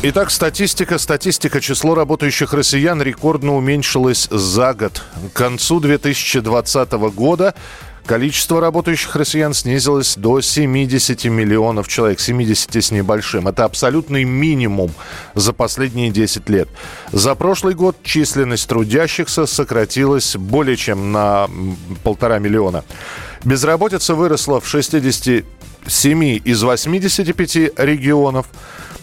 Итак, статистика. Статистика. Число работающих россиян рекордно уменьшилось за год. К концу 2020 года количество работающих россиян снизилось до 70 миллионов человек. 70 с небольшим. Это абсолютный минимум за последние 10 лет. За прошлый год численность трудящихся сократилась более чем на полтора миллиона. Безработица выросла в 67 из 85 регионов.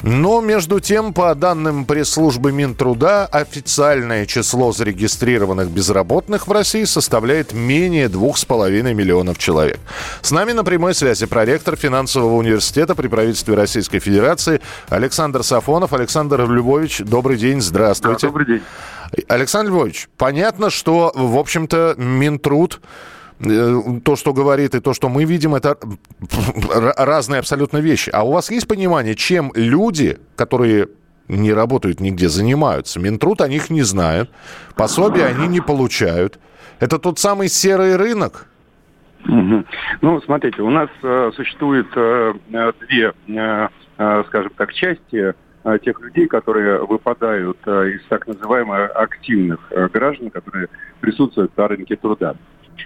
Но, между тем, по данным пресс-службы Минтруда, официальное число зарегистрированных безработных в России составляет менее 2,5 миллионов человек. С нами на прямой связи проректор финансового университета при правительстве Российской Федерации Александр Сафонов. Александр Львович, добрый день, здравствуйте. Да, добрый день. Александр Львович, понятно, что, в общем-то, Минтруд то, что говорит, и то, что мы видим, это разные абсолютно вещи. А у вас есть понимание, чем люди, которые не работают нигде, занимаются? Минтруд о них не знает, пособия они не получают. Это тот самый серый рынок? Ну, смотрите, у нас э, существует э, э, две, э, э, скажем так, части э, тех людей, которые выпадают э, из так называемых активных э, граждан, которые присутствуют на рынке труда.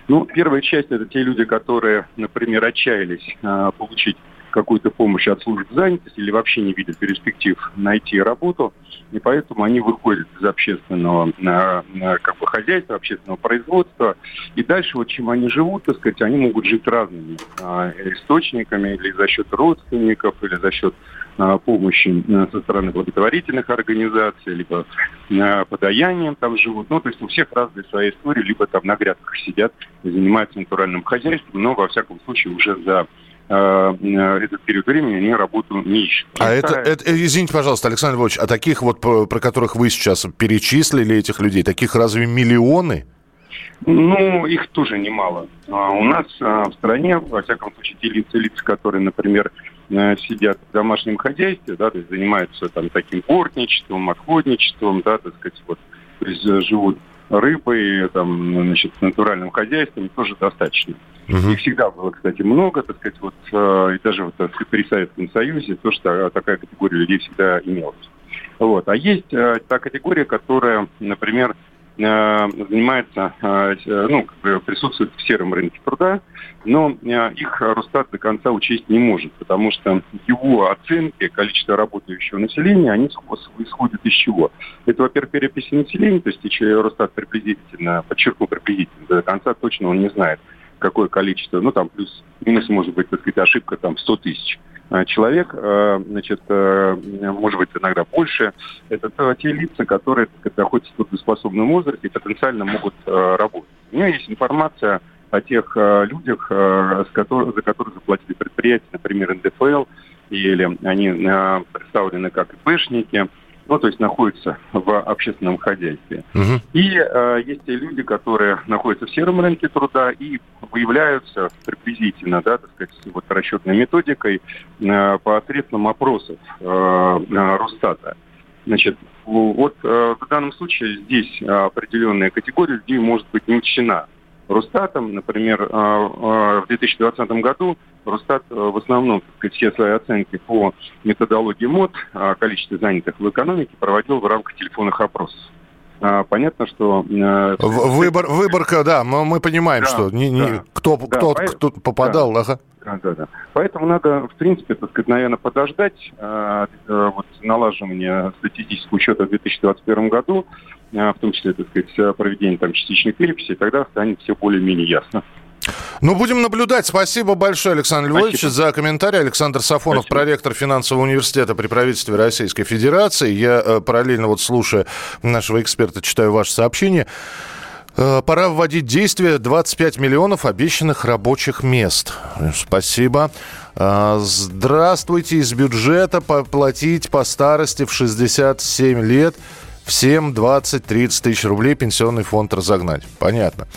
Ну, первая часть это те люди, которые, например, отчаялись э, получить какую-то помощь от служб занятости или вообще не видят перспектив найти работу, и поэтому они выходят из общественного э, э, как бы хозяйства, общественного производства, и дальше вот чем они живут, так сказать, они могут жить разными э, источниками, или за счет родственников, или за счет помощи со стороны благотворительных организаций, либо подаянием там живут. Ну, то есть у всех разные свои истории, либо там на грядках сидят занимаются натуральным хозяйством, но во всяком случае уже за этот период времени они работу не ищут. А это, это- э, извините, пожалуйста, Александр Львович, а таких вот, про которых вы сейчас перечислили, этих людей, таких разве миллионы? Ну, их тоже немало. А у нас а, в стране, во всяком случае, те лица, лица, которые, например, э, сидят в домашнем хозяйстве, да, то есть занимаются там таким бортничеством, отходничеством, да, так сказать, вот, то есть э, живут рыбой, там, значит, натуральным хозяйством, тоже достаточно. Мгм. Их всегда было, кстати, много, так сказать, вот, э, и даже вот так сказать, при Советском Союзе то, что такая категория людей всегда имелась. Вот. А есть э, та категория, которая, например, занимается, э, с- ну, присутствует в сером рынке труда, но э, их Росстат до конца учесть не может, потому что его оценки количества работающего населения, они исход- исходят из чего? Это, во-первых, переписи населения, то есть Росстат приблизительно, подчеркну приблизительно, до конца точно он не знает, какое количество, ну, там плюс-минус, может быть, так сказать, ошибка там 100 тысяч э, человек, э, значит, э, может быть, иногда больше. Это то- те лица, которые находятся в трудоспособном возрасте и потенциально могут работать. У меня есть информация о тех людях, за которых заплатили предприятия, например, НДФЛ, или они представлены как ИПшники, ну, то есть находятся в общественном хозяйстве. Мгм. И э, есть те люди, которые находятся в сером рынке труда и выявляются приблизительно, да, так сказать, вот расчетной методикой э, посредством опросов э, э, Росстата. Значит, вот э, в данном случае здесь э, определенная категория людей может быть не учтена. Росстатом, например, э, э, в 2020 году Росстат э, в основном, так сказать, все свои оценки по методологии МОД о количестве занятых в экономике проводил в рамках телефонных опросов. А, Понятно, что... э, Выбор, выборка, да, мы, мы понимаем, Да, что не, не- да. кто, Да, кто, поэт- кто попадал, ага. Да, да, да. Поэтому надо, в принципе, так сказать, наверное, подождать э, э, вот, налаживания статистического учета в 2021 году, э, в том числе, так сказать, проведение там частичной переписи, и тогда станет все более-менее ясно. Ну, будем наблюдать. Спасибо большое, Александр Львович, Спасибо. за комментарий. Александр Сафонов, Спасибо. проректор финансового университета при правительстве Российской Федерации. Я э, параллельно, вот слушая нашего эксперта, читаю ваше сообщение. Э, Пора вводить в действие 25 миллионов обещанных рабочих мест. Спасибо. Э, Здравствуйте. Из бюджета поплатить по старости в 67 лет всем 20-30 тысяч рублей пенсионный фонд разогнать. Понятно.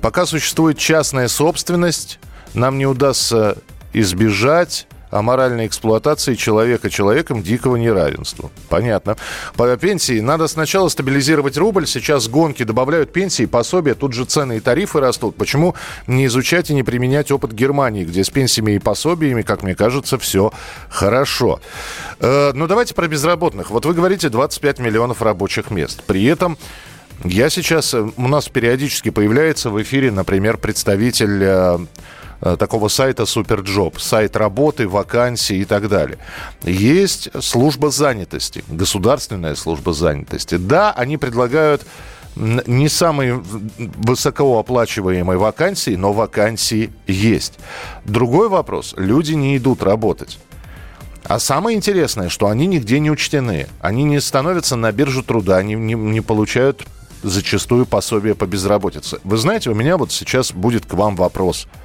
Пока существует частная собственность, нам не удастся избежать о моральной эксплуатации человека человеком дикого неравенства. Понятно. По пенсии надо сначала стабилизировать рубль. Сейчас гонки добавляют пенсии, пособия. Тут же цены и тарифы растут. Почему не изучать и не применять опыт Германии, где с пенсиями и пособиями, как мне кажется, все хорошо. Э, ну, давайте про безработных. Вот вы говорите 25 миллионов рабочих мест. При этом я сейчас... Э, у нас периодически появляется в эфире, например, представитель э, такого сайта Superjob, сайт работы, вакансий и так далее. Есть служба занятости, государственная служба занятости. Да, они предлагают не самые высокооплачиваемые вакансии, но вакансии есть. Другой вопрос. Люди не идут работать. А самое интересное, что они нигде не учтены. Они не становятся на биржу труда, они не, не получают зачастую пособие по безработице. Вы знаете, у меня вот сейчас будет к вам вопрос –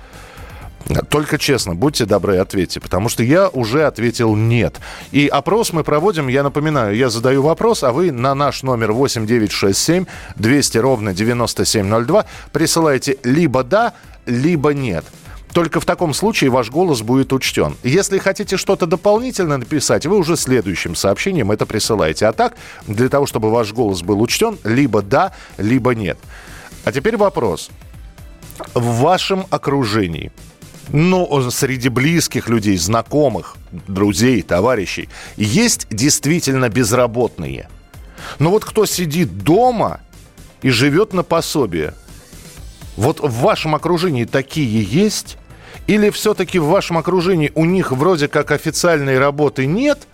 только честно, будьте добры, ответьте, потому что я уже ответил нет. И опрос мы проводим, я напоминаю, я задаю вопрос, а вы на наш номер 8967 200 ровно 9702 присылаете либо да, либо нет. Только в таком случае ваш голос будет учтен. Если хотите что-то дополнительно написать, вы уже следующим сообщением это присылаете. А так, для того, чтобы ваш голос был учтен, либо да, либо нет. А теперь вопрос. В вашем окружении ну, среди близких людей, знакомых, друзей, товарищей, есть действительно безработные. Но вот кто сидит дома и живет на пособие, вот в вашем окружении такие есть? Или все-таки в вашем окружении у них вроде как официальной работы нет,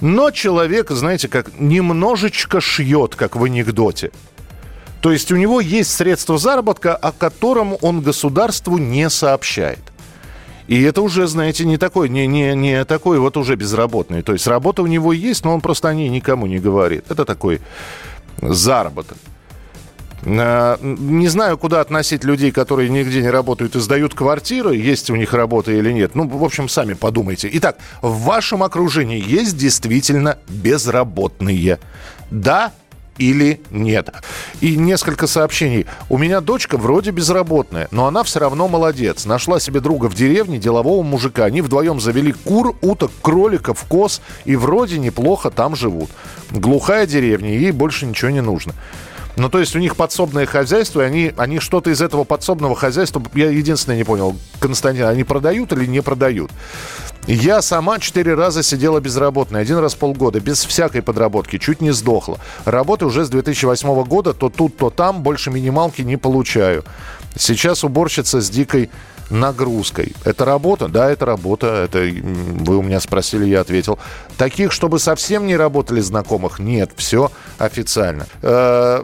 но человек, знаете, как немножечко шьет, как в анекдоте. То есть у него есть средства заработка, о котором он государству не сообщает. И это уже, знаете, не такой, не, не, не такой вот уже безработный. То есть работа у него есть, но он просто о ней никому не говорит. Это такой заработок. А, не знаю, куда относить людей, которые нигде не работают и сдают квартиры, есть у них работа или нет. Ну, в общем, сами подумайте. Итак, в вашем окружении есть действительно безработные? Да или нет. И несколько сообщений. У меня дочка вроде безработная, но она все равно молодец. Нашла себе друга в деревне, делового мужика. Они вдвоем завели кур, уток, кроликов, коз и вроде неплохо там живут. Глухая деревня, ей больше ничего не нужно. Ну, то есть у них подсобное хозяйство, и они, они что-то из этого подсобного хозяйства, я единственное не понял, Константин, они продают или не продают? Я сама четыре раза сидела безработной, один раз полгода, без всякой подработки, чуть не сдохла. Работы уже с 2008 года, то тут, то там, больше минималки не получаю. Сейчас уборщица с дикой нагрузкой. Это работа? Да, это работа. Это вы у меня спросили, я ответил. Таких, чтобы совсем не работали знакомых, нет. Все официально. Э,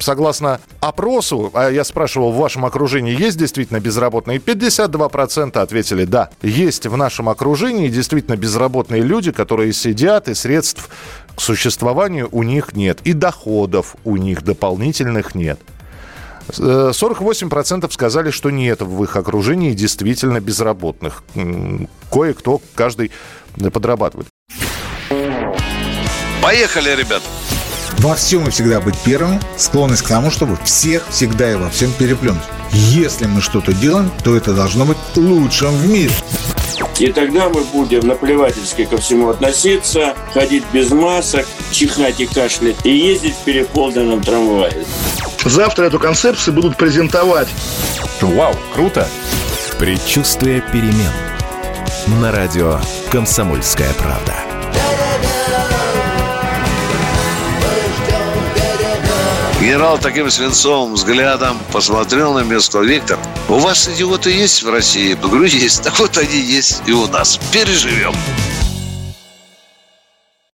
согласно опросу, а я спрашивал, в вашем окружении есть действительно безработные? 52% ответили, да. Есть в нашем окружении действительно безработные люди, которые сидят и средств к существованию у них нет. И доходов у них дополнительных нет. 48% сказали, что нет в их окружении действительно безработных. Кое-кто, каждый подрабатывает. Поехали, ребят! Во всем и всегда быть первым, склонность к тому, чтобы всех всегда и во всем переплюнуть. Если мы что-то делаем, то это должно быть лучшим в мире. И тогда мы будем наплевательски ко всему относиться, ходить без масок, чихать и кашлять и ездить в переполненном трамвае. Завтра эту концепцию будут презентовать. Вау, круто! Предчувствие перемен. На радио «Комсомольская правда». Генерал таким свинцовым взглядом посмотрел на место. Виктор, у вас идиоты есть в России? Я говорю, есть. Так вот они есть и у нас. Переживем.